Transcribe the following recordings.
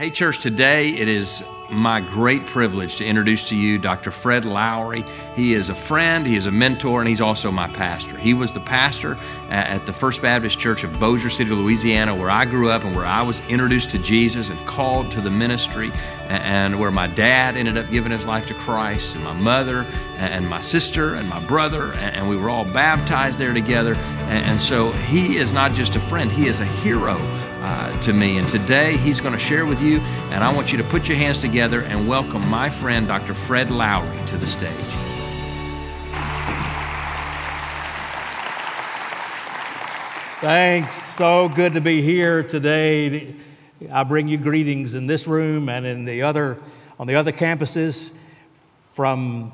Hey, church, today it is my great privilege to introduce to you Dr. Fred Lowrie. He is a friend, he is a mentor, and he's also my pastor. He was the pastor uh, at the First Baptist Church of Bossier City, Louisiana, where I grew up and where I was introduced to Jesus and called to the ministry, and where my dad ended up giving his life to Christ, and my mother, and my sister, and my brother, and we were all baptized there together. And so he is not just a friend, he is a hero uh, to me. And today he's going to share with you, and I want you to put your hands together and welcome my friend, Dr. Fred Lowrie, to the stage. Thanks. So good to be here today. I bring you greetings in this room and in the other on the other campuses from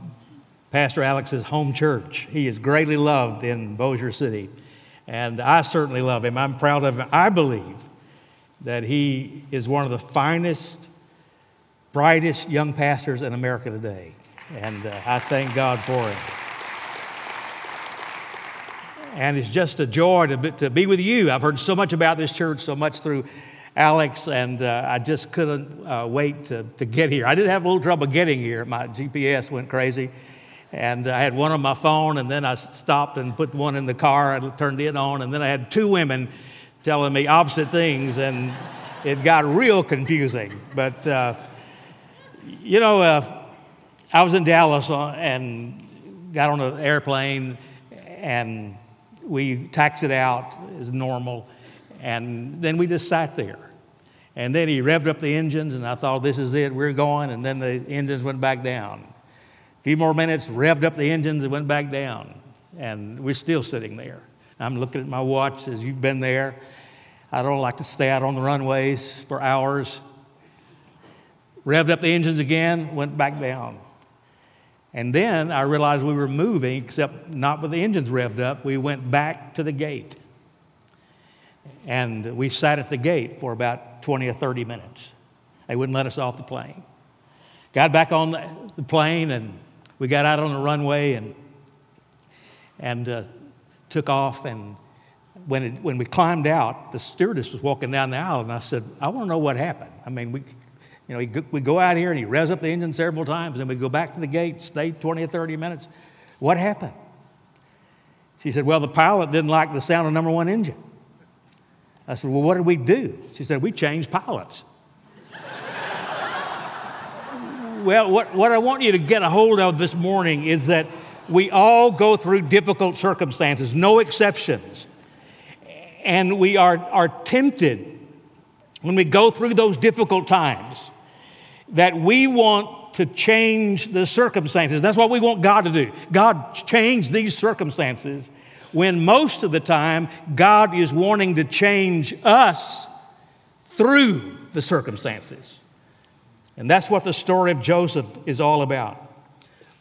Pastor Alex's home church. He is greatly loved in Bossier City, and I certainly love him. I'm proud of him. I believe that he is one of the finest, brightest young pastors in America today. And uh, I thank God for him. And it's just a joy to be, to be with you. I've heard so much about this church, so much through Alex, and uh, I just couldn't uh, wait to, to get here. I did have a little trouble getting here. My GPS went crazy. And I had one on my phone, and then I stopped and put one in the car and turned it on. And then I had two women telling me opposite things, and it got real confusing. But, uh, you know, uh, I was in Dallas uh, and got on an airplane, and we taxied out as normal, and then we just sat there. And then he revved up the engines, and I thought, this is it, we're going. And then the engines went back down. A few more minutes, revved up the engines, and went back down. And we're still sitting there. I'm looking at my watch as you've been there. I don't like to stay out on the runways for hours. Revved up the engines again, went back down. And then I realized we were moving, except not with the engines revved up. We went back to the gate. And we sat at the gate for about 20 or 30 minutes. They wouldn't let us off the plane. Got back on the plane and we got out on the runway and, and uh, took off and when, it, when we climbed out, the stewardess was walking down the aisle, and I said, I want to know what happened. I mean, we, you know, we go out here and he revs up the engine several times, and we go back to the gate, stay 20 or 30 minutes. What happened? She said, Well, the pilot didn't like the sound of number one engine. I said, Well, what did we do? She said, We changed pilots. well, what, what I want you to get a hold of this morning is that we all go through difficult circumstances, no exceptions. And we are, are tempted when we go through those difficult times that we want to change the circumstances. That's what we want God to do. God, change these circumstances when most of the time God is wanting to change us through the circumstances. And that's what the story of Joseph is all about.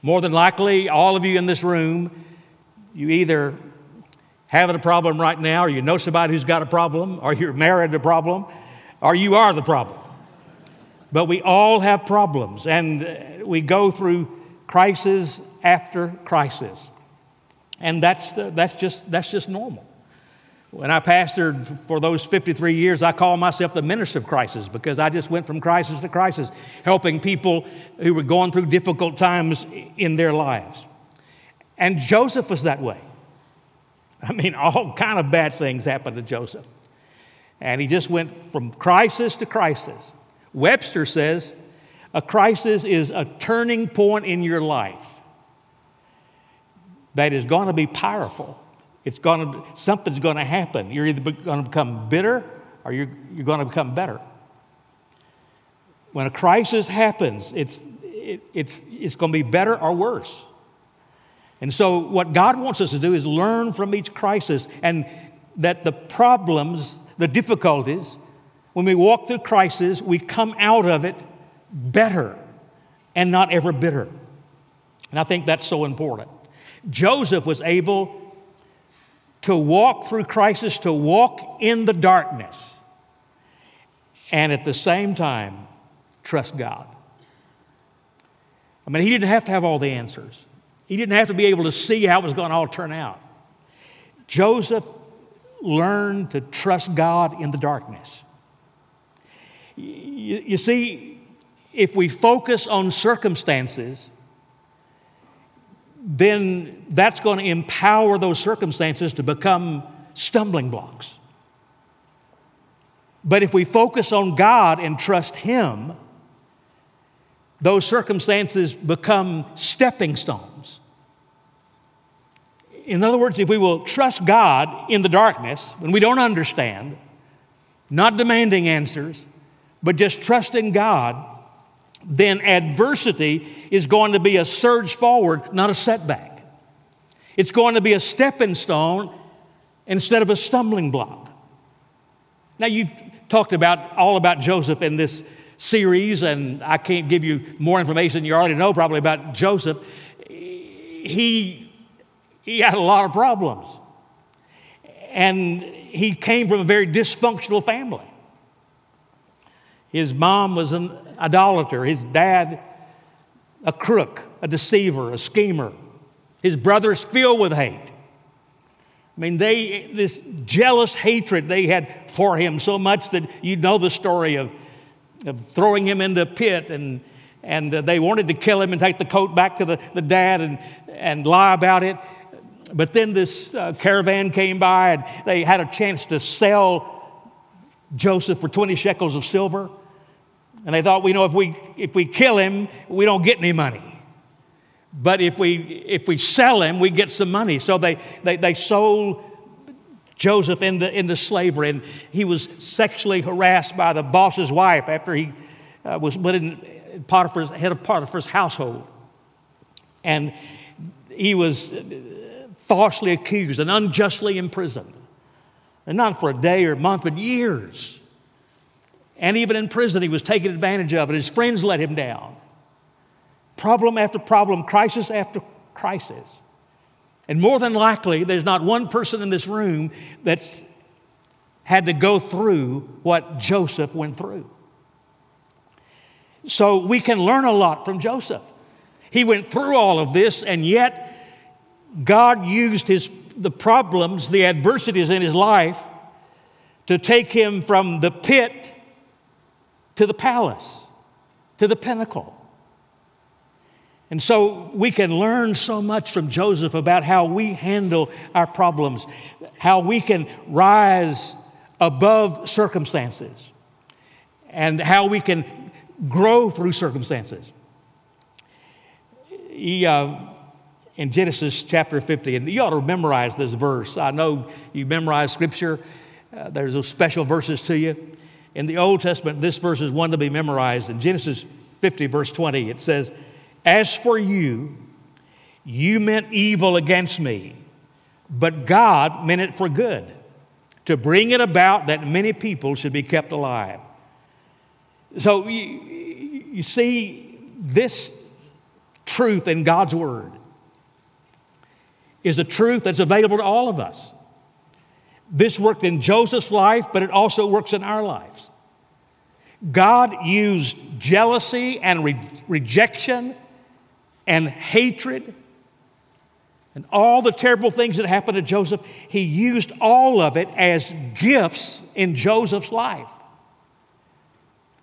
More than likely, all of you in this room, you either having a problem right now, or you know somebody who's got a problem, or you're married to a problem, or you are the problem. But we all have problems, and we go through crisis after crisis. And that's, the, that's, just, that's just normal. When I pastored for those 53 years, I call myself the minister of crisis because I just went from crisis to crisis, helping people who were going through difficult times in their lives. And Joseph was that way. I mean, all kind of bad things happened to Joseph. And he just went from crisis to crisis. Webster says a crisis is a turning point in your life that is going to be powerful. It's to, something's going to happen. You're either going to become bitter or you're, you're going to become better. When a crisis happens, it's, it, it's, it's going to be better or worse. And so, what God wants us to do is learn from each crisis and that the problems, the difficulties, when we walk through crisis, we come out of it better and not ever bitter. And I think that's so important. Joseph was able to walk through crisis, to walk in the darkness, and at the same time, trust God. I mean, he didn't have to have all the answers. He didn't have to be able to see how it was going to all turn out. Joseph learned to trust God in the darkness. You, you see, if we focus on circumstances, then that's going to empower those circumstances to become stumbling blocks. But if we focus on God and trust Him, those circumstances become stepping stones. In other words, if we will trust God in the darkness when we don't understand, not demanding answers, but just trusting God, then adversity is going to be a surge forward, not a setback. It's going to be a stepping stone instead of a stumbling block. Now, you've talked about all about Joseph in this series, and I can't give you more information you already know probably about Joseph. He, he had a lot of problems, and he came from a very dysfunctional family. His mom was an idolater, his dad, a crook, a deceiver, a schemer. His brothers filled with hate. I mean, they, this jealous hatred they had for him so much that you know the story of, of throwing him in the pit and, and uh, they wanted to kill him and take the coat back to the, the dad and, and lie about it. But then this uh, caravan came by and they had a chance to sell Joseph for 20 shekels of silver. And they thought, we know if we, if we kill him, we don't get any money. But if we, if we sell him, we get some money. So they, they, they sold Joseph into, into slavery, and he was sexually harassed by the boss's wife after he uh, was put in Potiphar's, head of Potiphar's household. And he was falsely accused and unjustly imprisoned. And not for a day or a month, but years. And even in prison, he was taken advantage of, and his friends let him down problem after problem, crisis after crisis. And more than likely, there's not one person in this room that's had to go through what Joseph went through. So we can learn a lot from Joseph. He went through all of this, and yet God used his, the problems, the adversities in his life to take him from the pit to the palace, to the pinnacle. And so we can learn so much from Joseph about how we handle our problems, how we can rise above circumstances, and how we can grow through circumstances. He, uh, in Genesis chapter 50, and you ought to memorize this verse. I know you memorize scripture, uh, there's those special verses to you. In the Old Testament, this verse is one to be memorized. In Genesis 50, verse 20, it says, as for you, you meant evil against me, but God meant it for good, to bring it about that many people should be kept alive. So you, you see, this truth in God's Word is a truth that's available to all of us. This worked in Joseph's life, but it also works in our lives. God used jealousy and re- rejection and hatred and all the terrible things that happened to Joseph, he used all of it as gifts in Joseph's life.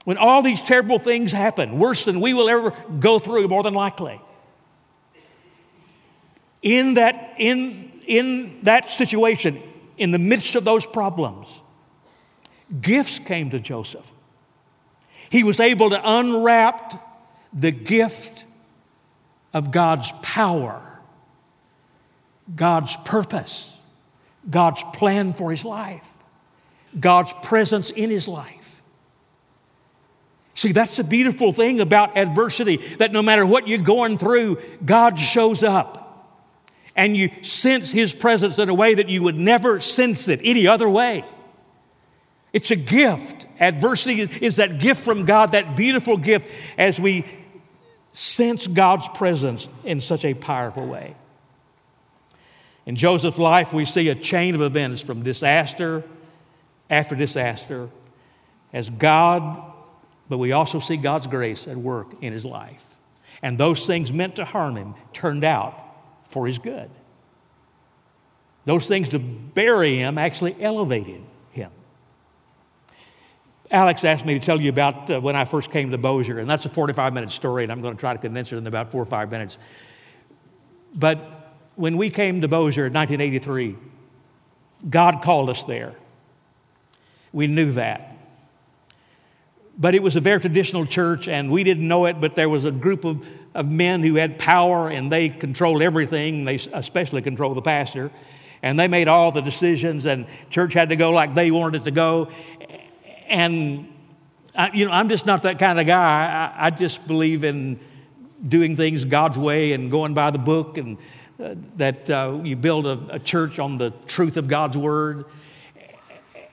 When all these terrible things happen, worse than we will ever go through, more than likely, in that, in, in that situation, in the midst of those problems, gifts came to Joseph. He was able to unwrap the gift of God's power, God's purpose, God's plan for his life, God's presence in his life. See, that's the beautiful thing about adversity that no matter what you're going through, God shows up. And you sense his presence in a way that you would never sense it any other way. It's a gift. Adversity is, is that gift from God, that beautiful gift as we sense God's presence in such a powerful way. In Joseph's life, we see a chain of events from disaster after disaster as God, but we also see God's grace at work in his life. And those things meant to harm him turned out for his good. Those things to bury him actually elevated him. Alex asked me to tell you about uh, when I first came to Bossier, and that's a 45 minute story, and I'm going to try to condense it in about four or five minutes. But when we came to Bossier in 1983, God called us there. We knew that. But it was a very traditional church, and we didn't know it, but there was a group of, of men who had power, and they controlled everything. They especially controlled the pastor. And they made all the decisions, and church had to go like they wanted it to go. And, I, you know, I'm just not that kind of guy. I, I just believe in doing things God's way and going by the book, and uh, that uh, you build a, a church on the truth of God's word.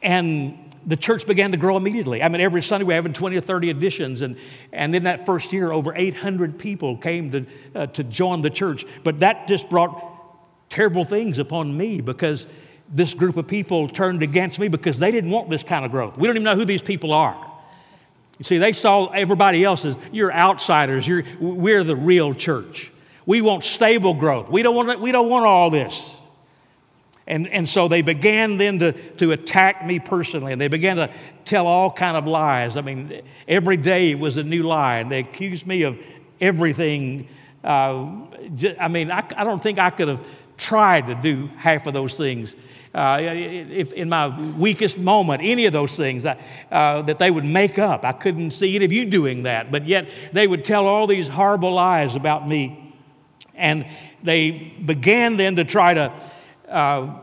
And the church began to grow immediately. I mean, every Sunday we're having 20 or 30 additions. And, and in that first year, over 800 people came to, uh, to join the church. But that just brought terrible things upon me because this group of people turned against me because they didn't want this kind of growth. We don't even know who these people are. You see, they saw everybody else as you're outsiders, you're, we're the real church. We want stable growth. We don't want, we don't want all this. And, and so they began then to, to attack me personally, and they began to tell all kind of lies. I mean, every day was a new lie, and they accused me of everything. Uh, I mean, I, I don't think I could have tried to do half of those things. Uh, if in my weakest moment, any of those things uh, that they would make up. I couldn't see any of you doing that, but yet they would tell all these horrible lies about me. And they began then to try to uh,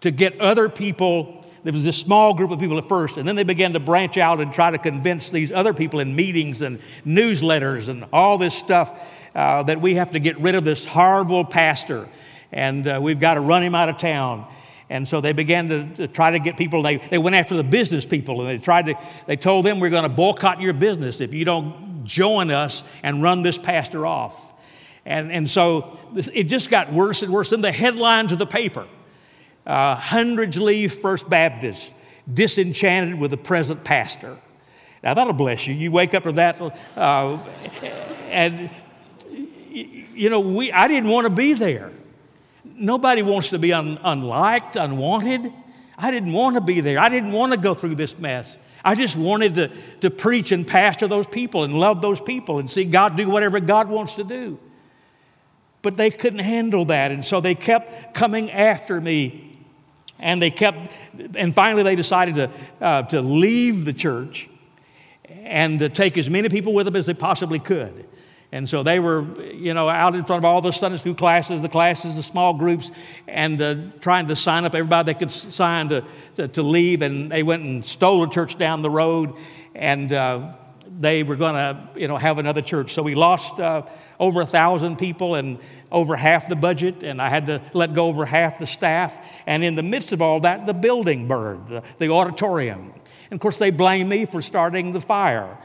to get other people. There was this small group of people at first, and then they began to branch out and try to convince these other people in meetings and newsletters and all this stuff uh, that we have to get rid of this horrible pastor and uh, we've got to run him out of town. And so they began to, to, try to get people, they, they went after the business people and they tried to, they told them, we're going to boycott your business if you don't join us and run this pastor off. And, and so it just got worse and worse. In the headlines of the paper, uh, hundreds leave First Baptist disenchanted with the present pastor. Now that'll bless you. You wake up to that, uh, and you know we. I didn't want to be there. Nobody wants to be un- unliked, unwanted. I didn't want to be there. I didn't want to go through this mess. I just wanted to, to preach and pastor those people and love those people and see God do whatever God wants to do. But they couldn't handle that, and so they kept coming after me. And they kept, and finally they decided to, uh, to leave the church and to take as many people with them as they possibly could. And so they were, you know, out in front of all the Sunday school classes, the classes, the small groups, and uh, trying to sign up everybody they could sign to, to, to, leave. And they went and stole a church down the road, and uh, they were going to, you know, have another church. So we lost uh, over a thousand people and over half the budget, and I had to let go over half the staff. And in the midst of all that, the building burned, the, the auditorium. And of course, they blame me for starting the fire.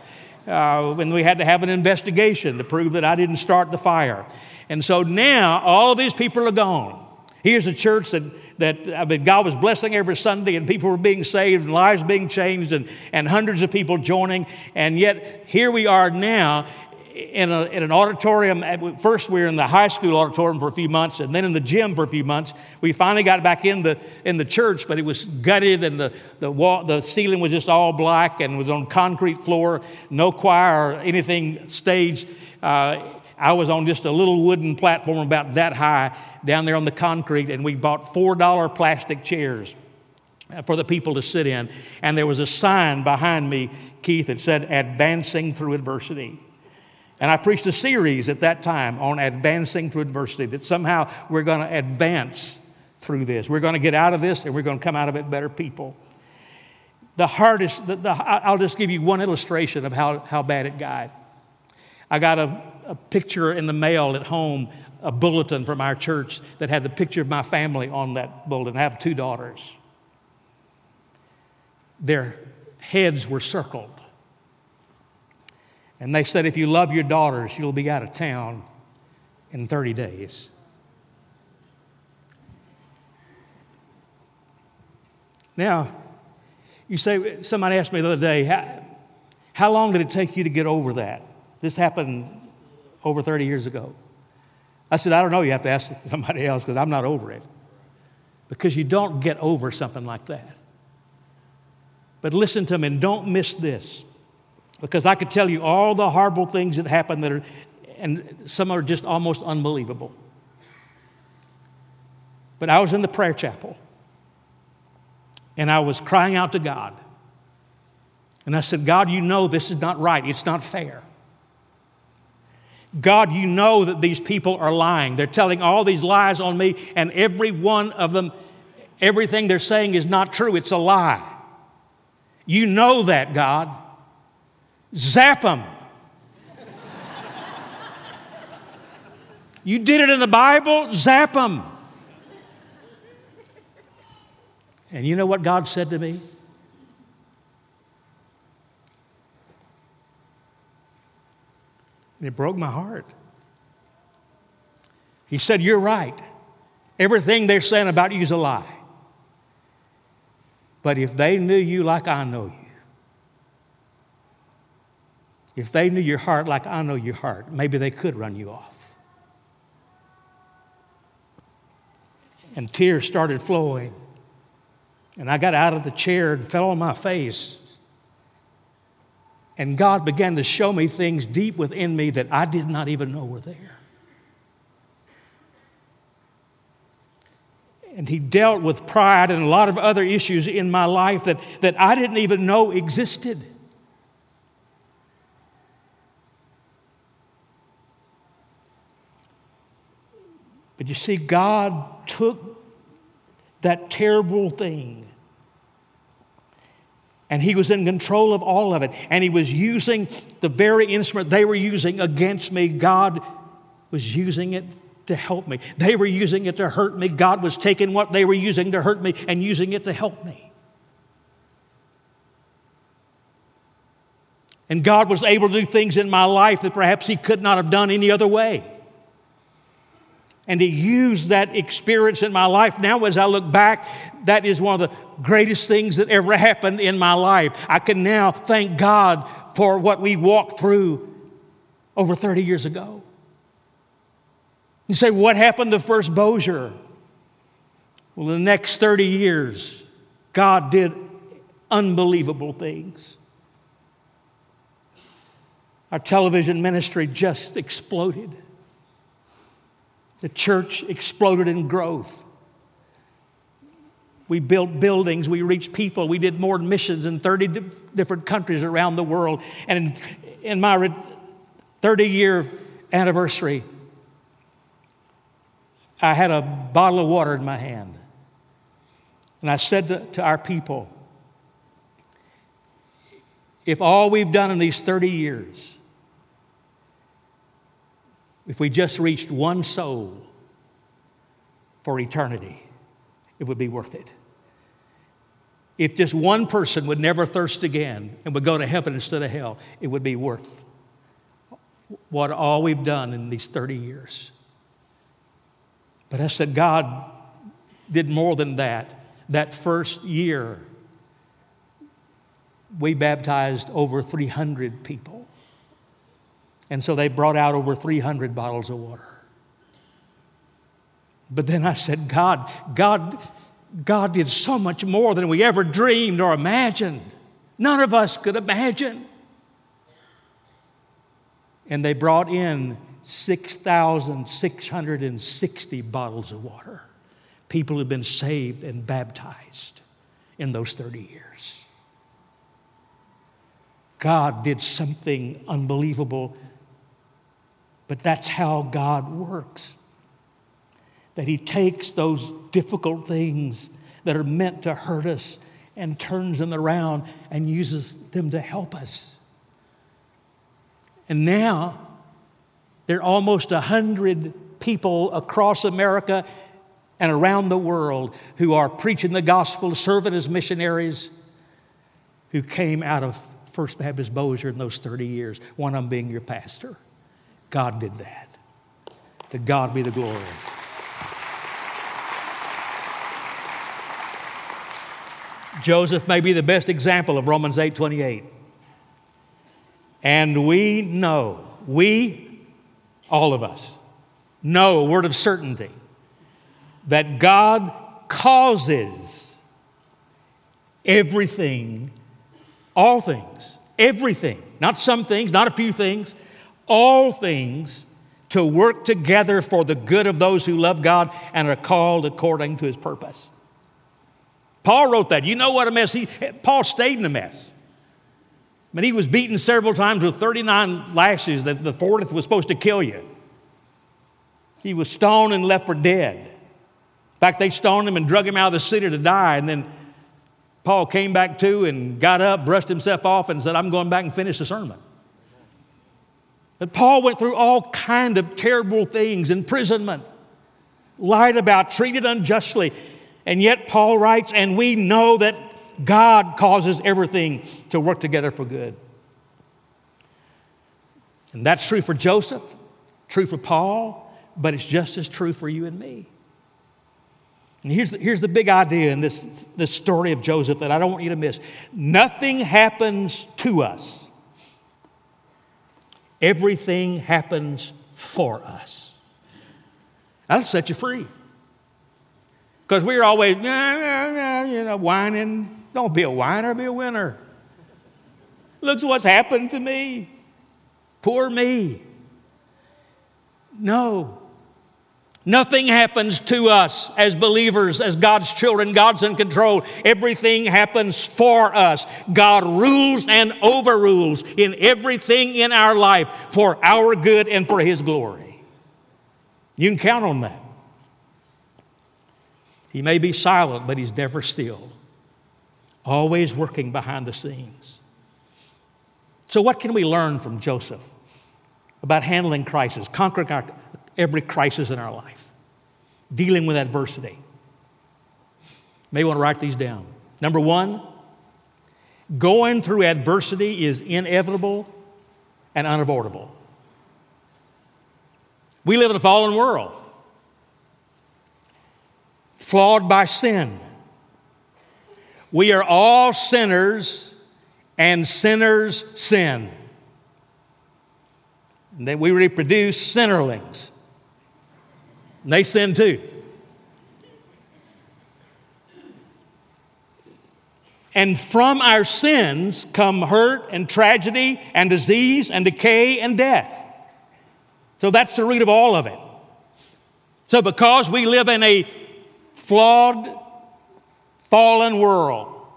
Uh, and we had to have an investigation to prove that I didn't start the fire. And so now all of these people are gone. Here's a church that, that I mean, God was blessing every Sunday, and people were being saved, and lives being changed, and, and hundreds of people joining. And yet, here we are now in, a, in an auditorium. First, we were in the high school auditorium for a few months, and then in the gym for a few months. We finally got back in the, in the church, but it was gutted, and the, the, wall, the ceiling was just all black and was on concrete floor, no choir or anything staged. Uh, I was on just a little wooden platform about that high down there on the concrete, and we bought $4 plastic chairs for the people to sit in. And there was a sign behind me, Keith, that said, Advancing Through Adversity. And I preached a series at that time on advancing through adversity, that somehow we're going to advance through this. We're going to get out of this and we're going to come out of it better people. The hardest, the, the, I'll just give you one illustration of how, how bad it got. I got a, a picture in the mail at home, a bulletin from our church that had the picture of my family on that bulletin. I have two daughters. Their heads were circled. And they said, if you love your daughters, you'll be out of town in 30 days. Now, you say, somebody asked me the other day, how, how long did it take you to get over that? This happened over 30 years ago. I said, I don't know. You have to ask somebody else because I'm not over it. Because you don't get over something like that. But listen to me and don't miss this. Because I could tell you all the horrible things that happen that are, and some are just almost unbelievable. But I was in the prayer chapel and I was crying out to God. And I said, God, you know this is not right. It's not fair. God, you know that these people are lying. They're telling all these lies on me, and every one of them, everything they're saying is not true. It's a lie. You know that, God. Zap them. you did it in the Bible, zap them. And you know what God said to me? And it broke my heart. He said, You're right. Everything they're saying about you is a lie. But if they knew you like I know you, if they knew your heart like I know your heart, maybe they could run you off. And tears started flowing. And I got out of the chair and fell on my face. And God began to show me things deep within me that I did not even know were there. And He dealt with pride and a lot of other issues in my life that, that I didn't even know existed. But you see, God took that terrible thing and he was in control of all of it. And he was using the very instrument they were using against me. God was using it to help me. They were using it to hurt me. God was taking what they were using to hurt me and using it to help me. And God was able to do things in my life that perhaps He could not have done any other way. And He used that experience in my life. Now, as I look back, that is one of the greatest things that ever happened in my life. I can now thank God for what we walked through over 30 years ago. You say, what happened to First Bossier? Well, in the next 30 years, God did unbelievable things. Our television ministry just exploded. The church exploded in growth. We built buildings, we reached people, we did more missions in 30 di- different countries around the world. And in, in my 30 year anniversary, I had a bottle of water in my hand. And I said to, to our people, if all we've done in these 30 years, if we just reached one soul for eternity, it would be worth it. If just one person would never thirst again and would go to heaven instead of hell, it would be worth what all we've done in these 30 years. But I said, God did more than that. That first year, we baptized over 300 people. And so they brought out over 300 bottles of water. But then I said, God, God, God did so much more than we ever dreamed or imagined. None of us could imagine. And they brought in 6,660 bottles of water. People had been saved and baptized in those 30 years. God did something unbelievable, but that's how God works that He takes those difficult things that are meant to hurt us and turns them around and uses them to help us. And now, there are almost 100 people across America and around the world who are preaching the gospel, serving as missionaries, who came out of First Baptist Bossier in those 30 years, one of them being your pastor. God did that. To God be the glory. Joseph may be the best example of Romans 8 28. And we know, we, all of us, know a word of certainty that God causes everything All things, everything, not some things, not a few things, all things to work together for the good of those who love God and are called according to his purpose. Paul wrote that. You know what a mess he Paul stayed in a mess. I mean, he was beaten several times with 39 lashes that the 40th was supposed to kill you. He was stoned and left for dead. In fact, they stoned him and drug him out of the city to die. And then Paul came back to and got up, brushed himself off, and said, I'm going back and finish the sermon. But Paul went through all kind of terrible things, imprisonment, lied about, treated unjustly. And yet Paul writes, and we know that God causes everything to work together for good. And that's true for Joseph, true for Paul, but it's just as true for you and me. And here's the, here's the big idea in this, this story of Joseph that I don't want you to miss nothing happens to us, everything happens for us. That'll set you free. Because we're always, nah, nah, nah, you know, whining. Don't be a whiner, be a winner. Look what's happened to me. Poor me. No. Nothing happens to us as believers, as God's children. God's in control. Everything happens for us. God rules and overrules in everything in our life for our good and for His glory. You can count on that. He may be silent, but he's never still, always working behind the scenes. So, what can we learn from Joseph about handling crisis, conquering our, every crisis in our life, dealing with adversity? May want to write these down. Number one, going through adversity is inevitable and unavoidable. We live in a fallen world flawed by sin. We are all sinners, and sinners sin. And then we reproduce sinnerlings. And they sin too. And from our sins come hurt and tragedy and disease and decay and death. So that's the root of all of it. So, because we live in a flawed, fallen world,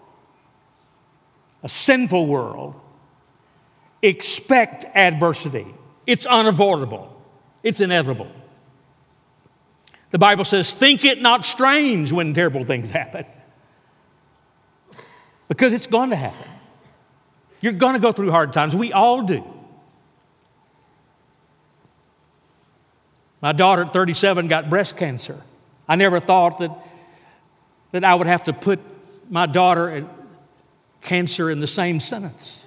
a sinful world, expect adversity. It's unavoidable, it's inevitable. The Bible says, Think it not strange when terrible things happen. Because it's going to happen. You're going to go through hard times. We all do. My daughter at 37 got breast cancer. I never thought that, that I would have to put my daughter and cancer in the same sentence.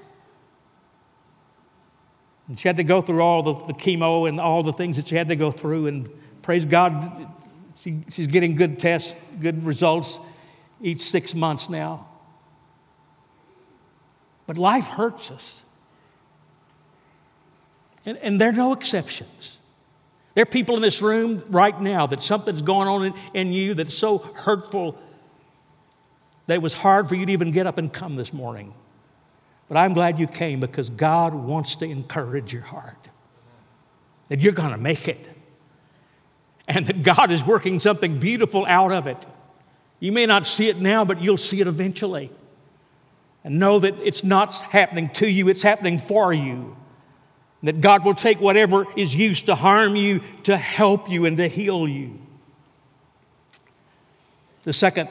And she had to go through all the, the chemo and all the things that she had to go through. And praise God, she, she's getting good tests, good results each six months now. But life hurts us. And, and there are no exceptions. There are people in this room right now that something's going on in, in you that's so hurtful that it was hard for you to even get up and come this morning. But I'm glad you came because God wants to encourage your heart that you're going to make it and that God is working something beautiful out of it. You may not see it now, but you'll see it eventually. And know that it's not happening to you, it's happening for you. That God will take whatever is used to harm you to help you and to heal you. The second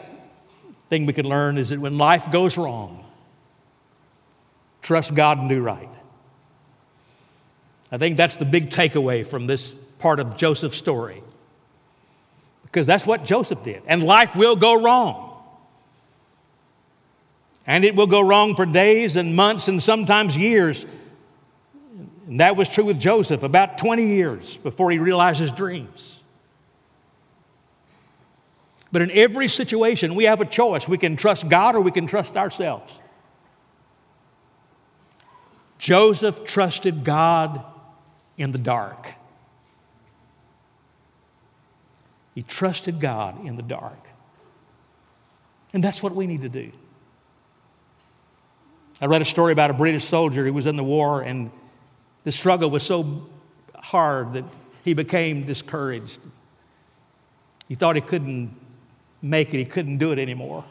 thing we can learn is that when life goes wrong, trust God and do right. I think that's the big takeaway from this part of Joseph's story. Because that's what Joseph did. And life will go wrong. And it will go wrong for days and months and sometimes years and that was true with Joseph about 20 years before he realized his dreams. But in every situation, we have a choice. We can trust God or we can trust ourselves. Joseph trusted God in the dark. He trusted God in the dark. And that's what we need to do. I read a story about a British soldier who was in the war, and the struggle was so hard that he became discouraged. He thought he couldn't make it, he couldn't do it anymore.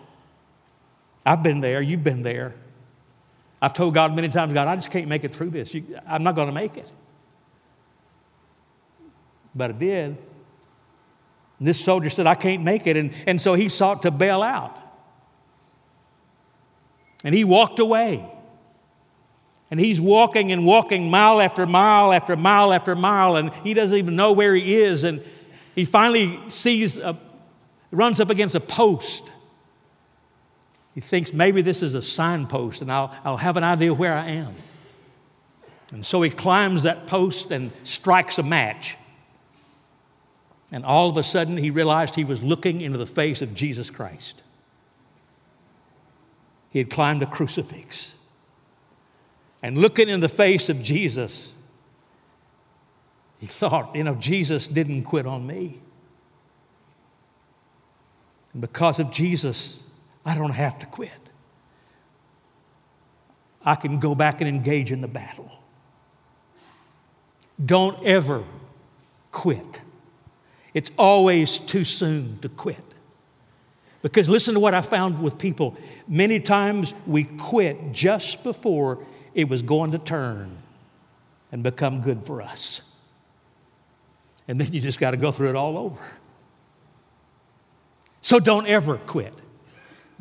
I've been there, you've been there. I've told God many times, God, I just can't make it through this. You, I'm not going to make it. But I did. And this soldier said, I can't make it. And, and so he sought to bail out. And he walked away. And he's walking and walking mile after mile after mile after mile, and he doesn't even know where he is. And he finally sees, a, runs up against a post. He thinks maybe this is a signpost, and I'll, I'll have an idea where I am. And so he climbs that post and strikes a match. And all of a sudden, he realized he was looking into the face of Jesus Christ. He had climbed a crucifix. And looking in the face of Jesus, he thought, you know, Jesus didn't quit on me. And because of Jesus, I don't have to quit. I can go back and engage in the battle. Don't ever quit. It's always too soon to quit. Because listen to what I found with people. Many times we quit just before it was going to turn and become good for us. And then you just got to go through it all over. So don't ever quit.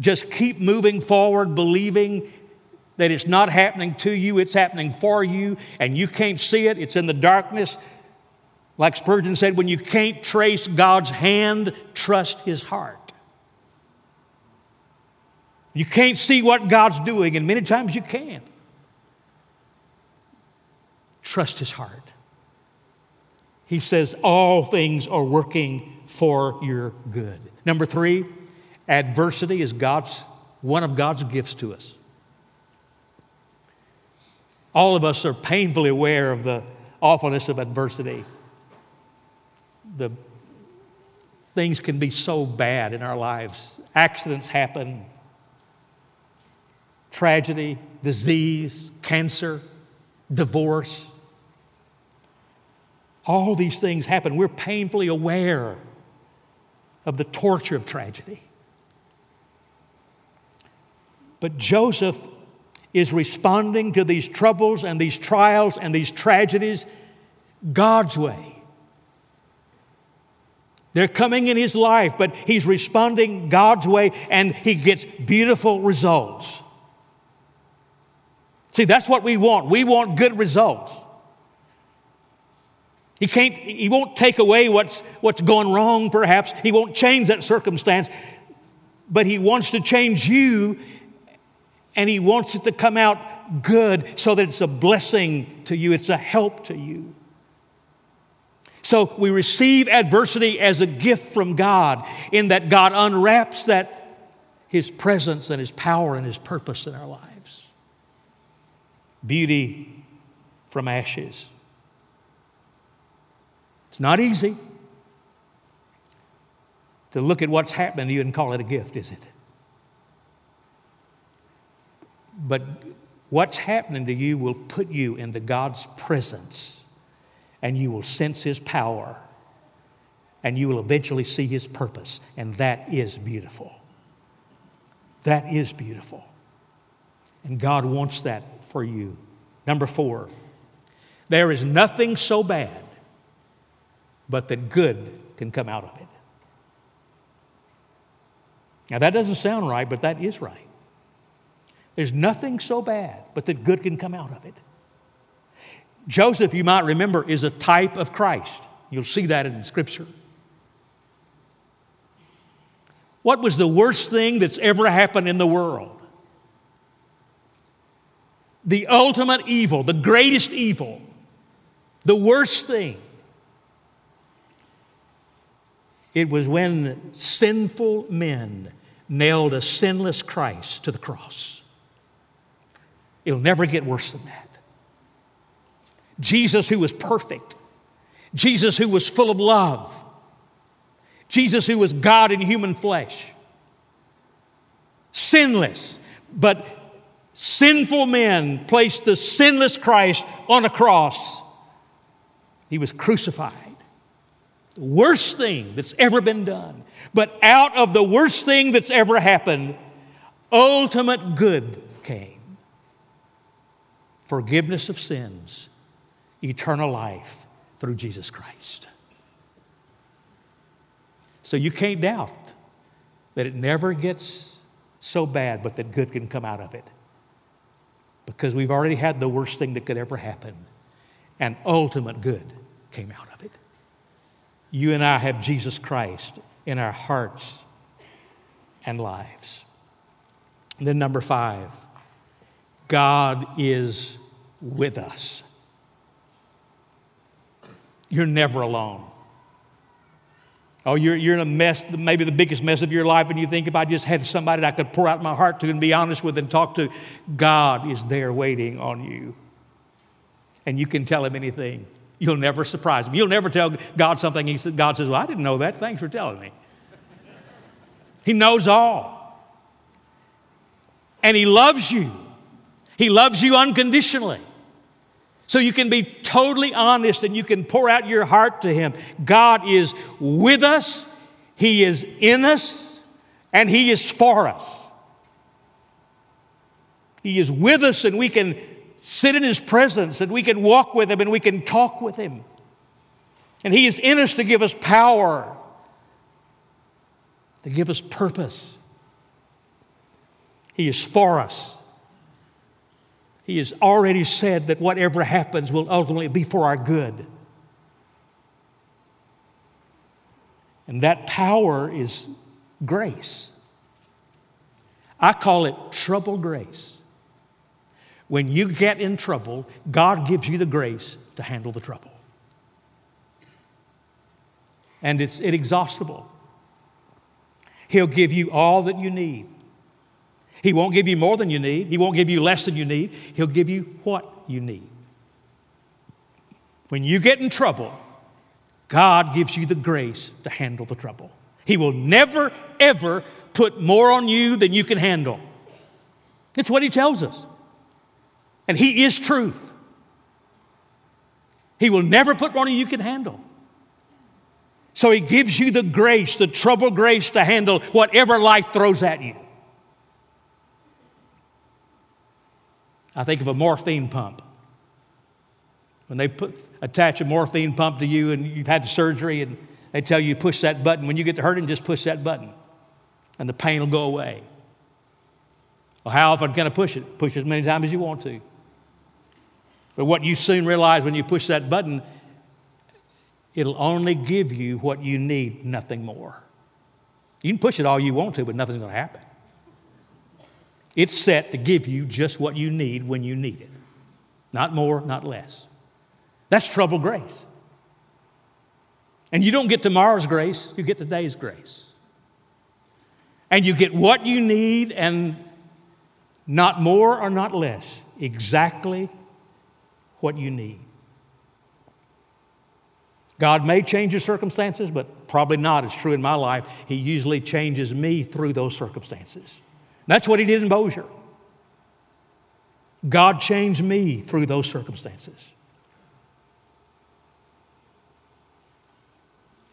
Just keep moving forward, believing that it's not happening to you, it's happening for you, and you can't see it, it's in the darkness. Like Spurgeon said, when you can't trace God's hand, trust His heart. You can't see what God's doing, and many times you can't. Trust His heart. He says, All things are working for your good. Number three, adversity is God's, one of God's gifts to us. All of us are painfully aware of the awfulness of adversity. The things can be so bad in our lives. Accidents happen, tragedy, disease, cancer, divorce. All these things happen. We're painfully aware of the torture of tragedy. But Joseph is responding to these troubles and these trials and these tragedies God's way. They're coming in his life, but he's responding God's way and he gets beautiful results. See, that's what we want. We want good results. He can't, he won't take away what's, what's gone wrong, perhaps. He won't change that circumstance, but he wants to change you and he wants it to come out good so that it's a blessing to you, it's a help to you. So we receive adversity as a gift from God in that God unwraps that his presence and his power and his purpose in our lives beauty from ashes. It's not easy to look at what's happening to you and call it a gift, is it? But what's happening to you will put you into God's presence and you will sense His power and you will eventually see His purpose. And that is beautiful. That is beautiful. And God wants that for you. Number four, there is nothing so bad but that good can come out of it. Now, that doesn't sound right, but that is right. There's nothing so bad but that good can come out of it. Joseph, you might remember, is a type of Christ. You'll see that in Scripture. What was the worst thing that's ever happened in the world? the ultimate evil, the greatest evil, the worst thing. It was when sinful men nailed a sinless Christ to the cross. It'll never get worse than that. Jesus, who was perfect, Jesus, who was full of love, Jesus, who was God in human flesh, sinless, but sinful men placed the sinless Christ on a cross. He was crucified. The worst thing that's ever been done. But out of the worst thing that's ever happened, ultimate good came forgiveness of sins, eternal life through Jesus Christ. So you can't doubt that it never gets so bad, but that good can come out of it. Because we've already had the worst thing that could ever happen, and ultimate good came out of it. You and I have Jesus Christ in our hearts and lives. And then, number five, God is with us. You're never alone. Oh, you're, you're in a mess, maybe the biggest mess of your life, and you think if I just had somebody that I could pour out my heart to and be honest with and talk to, God is there waiting on you. And you can tell him anything. You'll never surprise him. You'll never tell God something. He God says, Well, I didn't know that. Thanks for telling me. He knows all. And He loves you. He loves you unconditionally. So you can be totally honest and you can pour out your heart to Him. God is with us, He is in us, and He is for us. He is with us, and we can sit in His presence, and we can walk with Him, and we can talk with Him. And He is in us to give us power, to give us purpose. He is for us. He has already said that whatever happens will ultimately be for our good. And that power is grace. I call it trouble grace. When you get in trouble, God gives you the grace to handle the trouble. And it's inexhaustible. He'll give you all that you need. He won't give you more than you need, He won't give you less than you need. He'll give you what you need. When you get in trouble, God gives you the grace to handle the trouble. He will never, ever put more on you than you can handle. It's what He tells us. And He is truth. He will never put more on you than you can handle. So He gives you the grace, the trouble grace to handle whatever life throws at you. I think of a morphine pump. When they put, attach a morphine pump to you and you've had the surgery and they tell you push that button. When you get to hurting, just push that button and the pain will go away. Well, how often can I push it? Push as many times as you want to. But what you soon realize when you push that button, it'll only give you what you need, nothing more. You can push it all you want to, but nothing's going to happen. It's set to give you just what you need when you need it. Not more, not less. That's trouble grace. And you don't get tomorrow's grace, you get today's grace. And you get what you need and not more or not less, exactly what you need. God may change your circumstances, but probably not. It's true in my life. He usually changes me through those circumstances. That's what he did in Bossier. God changed me through those circumstances.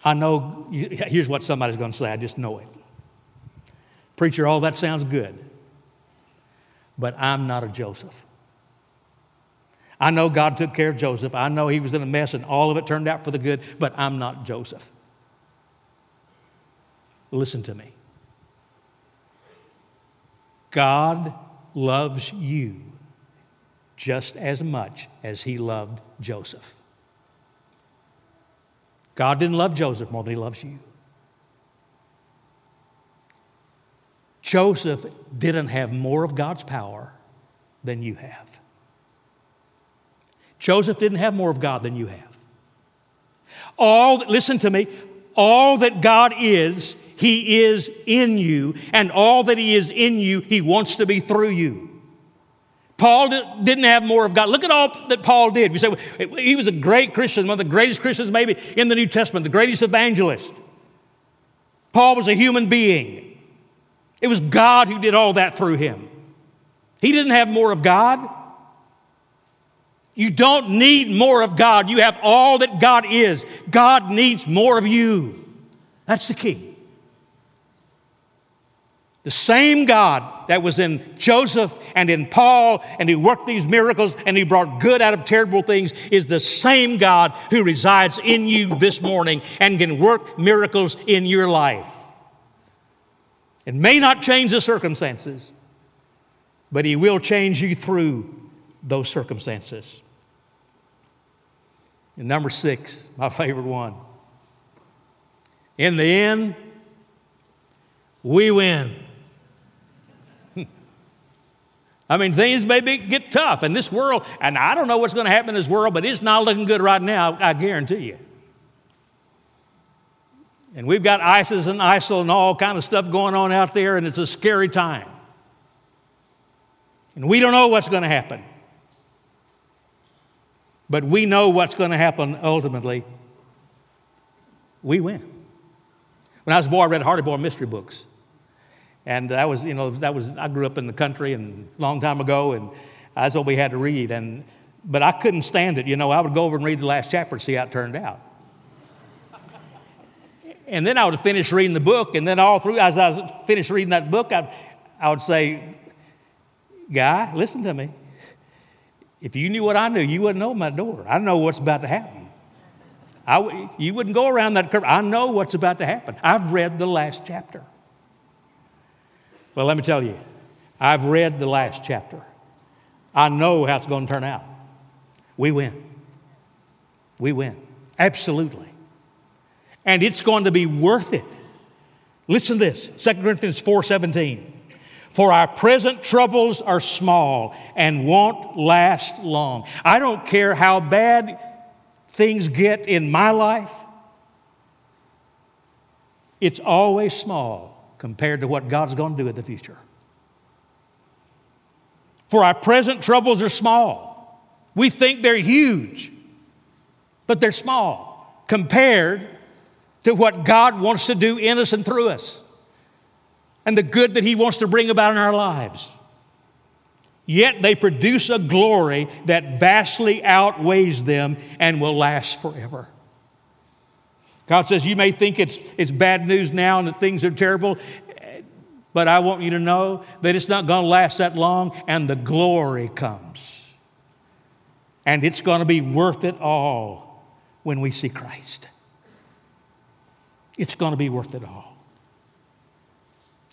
I know, here's what somebody's going to say, I just know it. Preacher, all that sounds good, but I'm not a Joseph. I know God took care of Joseph. I know he was in a mess and all of it turned out for the good, but I'm not Joseph. Listen to me. God loves you just as much as he loved Joseph. God didn't love Joseph more than he loves you. Joseph didn't have more of God's power than you have. Joseph didn't have more of God than you have. All, listen to me, all that God is, he is in you, and all that He is in you, He wants to be through you. Paul didn't have more of God. Look at all that Paul did. We say he was a great Christian, one of the greatest Christians maybe in the New Testament, the greatest evangelist. Paul was a human being. It was God who did all that through him. He didn't have more of God. You don't need more of God. You have all that God is. God needs more of you. That's the key. The same God that was in Joseph and in Paul, and who worked these miracles and he brought good out of terrible things, is the same God who resides in you this morning and can work miracles in your life. It may not change the circumstances, but he will change you through those circumstances. And number six, my favorite one. In the end, we win. I mean, things may be, get tough in this world, and I don't know what's going to happen in this world, but it's not looking good right now, I guarantee you. And we've got ISIS and ISIL and all kind of stuff going on out there, and it's a scary time. And we don't know what's going to happen. But we know what's going to happen ultimately. We win. When I was a boy, I read Hardy-Boy mystery books. And that was, you know, that was, I grew up in the country and a long time ago, and that's what we had to read. And, but I couldn't stand it. You know, I would go over and read the last chapter and see how it turned out. And then I would finish reading the book, and then all through, as I finished reading that book, I, I would say, Guy, listen to me. If you knew what I knew, you wouldn't open my door. I know what's about to happen. I, you wouldn't go around that curve. I know what's about to happen. I've read the last chapter. Well, let me tell you, I've read the last chapter. I know how it's going to turn out. We win. We win. Absolutely. And it's going to be worth it. Listen to this 2 Corinthians 4:17. For our present troubles are small and won't last long. I don't care how bad things get in my life, it's always small compared to what God's going to do in the future. For our present troubles are small. We think they're huge, but they're small compared to what God wants to do in us and through us and the good that He wants to bring about in our lives. Yet they produce a glory that vastly outweighs them and will last forever. God says, You may think it's, it's bad news now and that things are terrible, but I want you to know that it's not going to last that long and the glory comes. And it's going to be worth it all when we see Christ. It's going to be worth it all.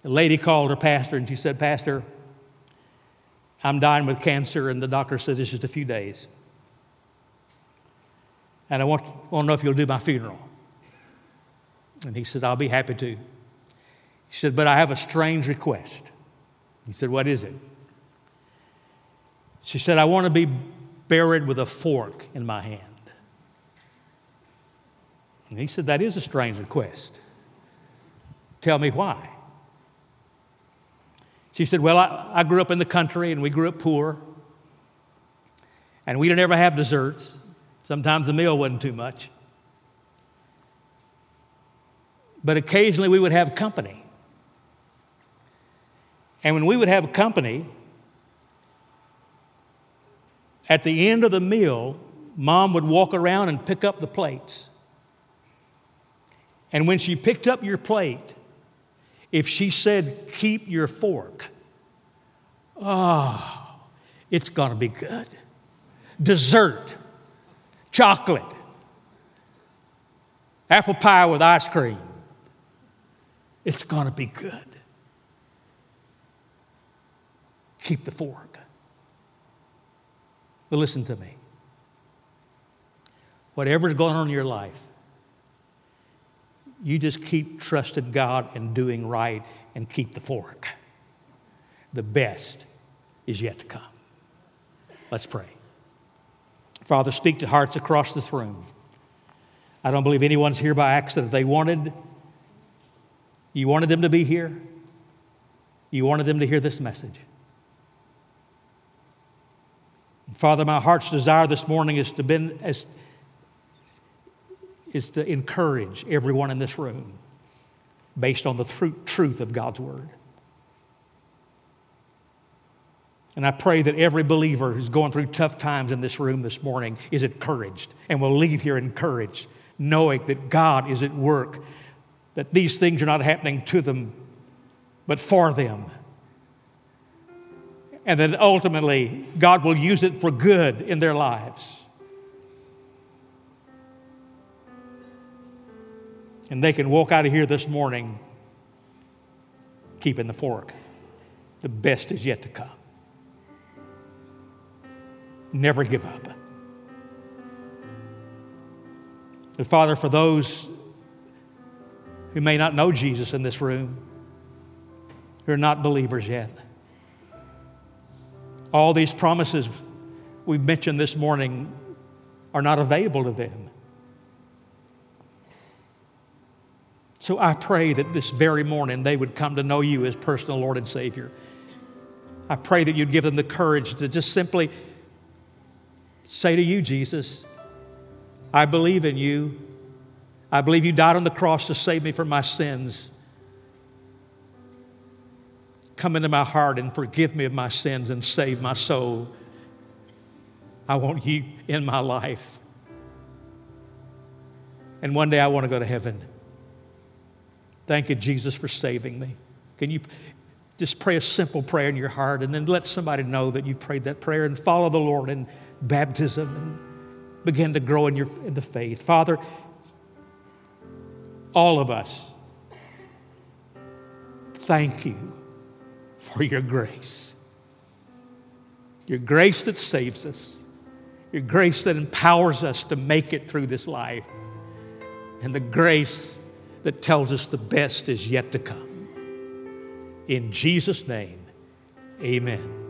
A lady called her pastor and she said, Pastor, I'm dying with cancer, and the doctor says it's just a few days. And I want, want to know if you'll do my funeral. And he said, I'll be happy to. He said, But I have a strange request. He said, What is it? She said, I want to be buried with a fork in my hand. And he said, That is a strange request. Tell me why. She said, Well, I, I grew up in the country and we grew up poor. And we didn't ever have desserts. Sometimes the meal wasn't too much. But occasionally we would have company. And when we would have company, at the end of the meal, mom would walk around and pick up the plates. And when she picked up your plate, if she said, Keep your fork, oh, it's gonna be good. Dessert, chocolate, apple pie with ice cream. It's going to be good. Keep the fork. But listen to me. Whatever's going on in your life, you just keep trusting God and doing right and keep the fork. The best is yet to come. Let's pray. Father, speak to hearts across this room. I don't believe anyone's here by accident. They wanted you wanted them to be here. You wanted them to hear this message. Father, my heart's desire this morning is to, is, is to encourage everyone in this room based on the truth of God's Word. And I pray that every believer who's going through tough times in this room this morning is encouraged and will leave here encouraged, knowing that God is at work, that these things are not happening to them, but for them. And that ultimately God will use it for good in their lives. And they can walk out of here this morning keeping the fork. The best is yet to come. Never give up. And Father, for those who may not know Jesus in this room, who are not believers yet, all these promises we've mentioned this morning are not available to them. So I pray that this very morning they would come to know you as personal Lord and Savior. I pray that you'd give them the courage to just simply say to you, Jesus, I believe in you. I believe you died on the cross to save me from my sins. Come into my heart and forgive me of my sins and save my soul. I want you in my life. And one day I want to go to heaven. Thank you, Jesus, for saving me. Can you just pray a simple prayer in your heart and then let somebody know that you prayed that prayer and follow the Lord in baptism and begin to grow in, your, in the faith. Father, all of us, thank you for your grace. Your grace that saves us, your grace that empowers us to make it through this life, and the grace that tells us the best is yet to come. In Jesus' name, amen.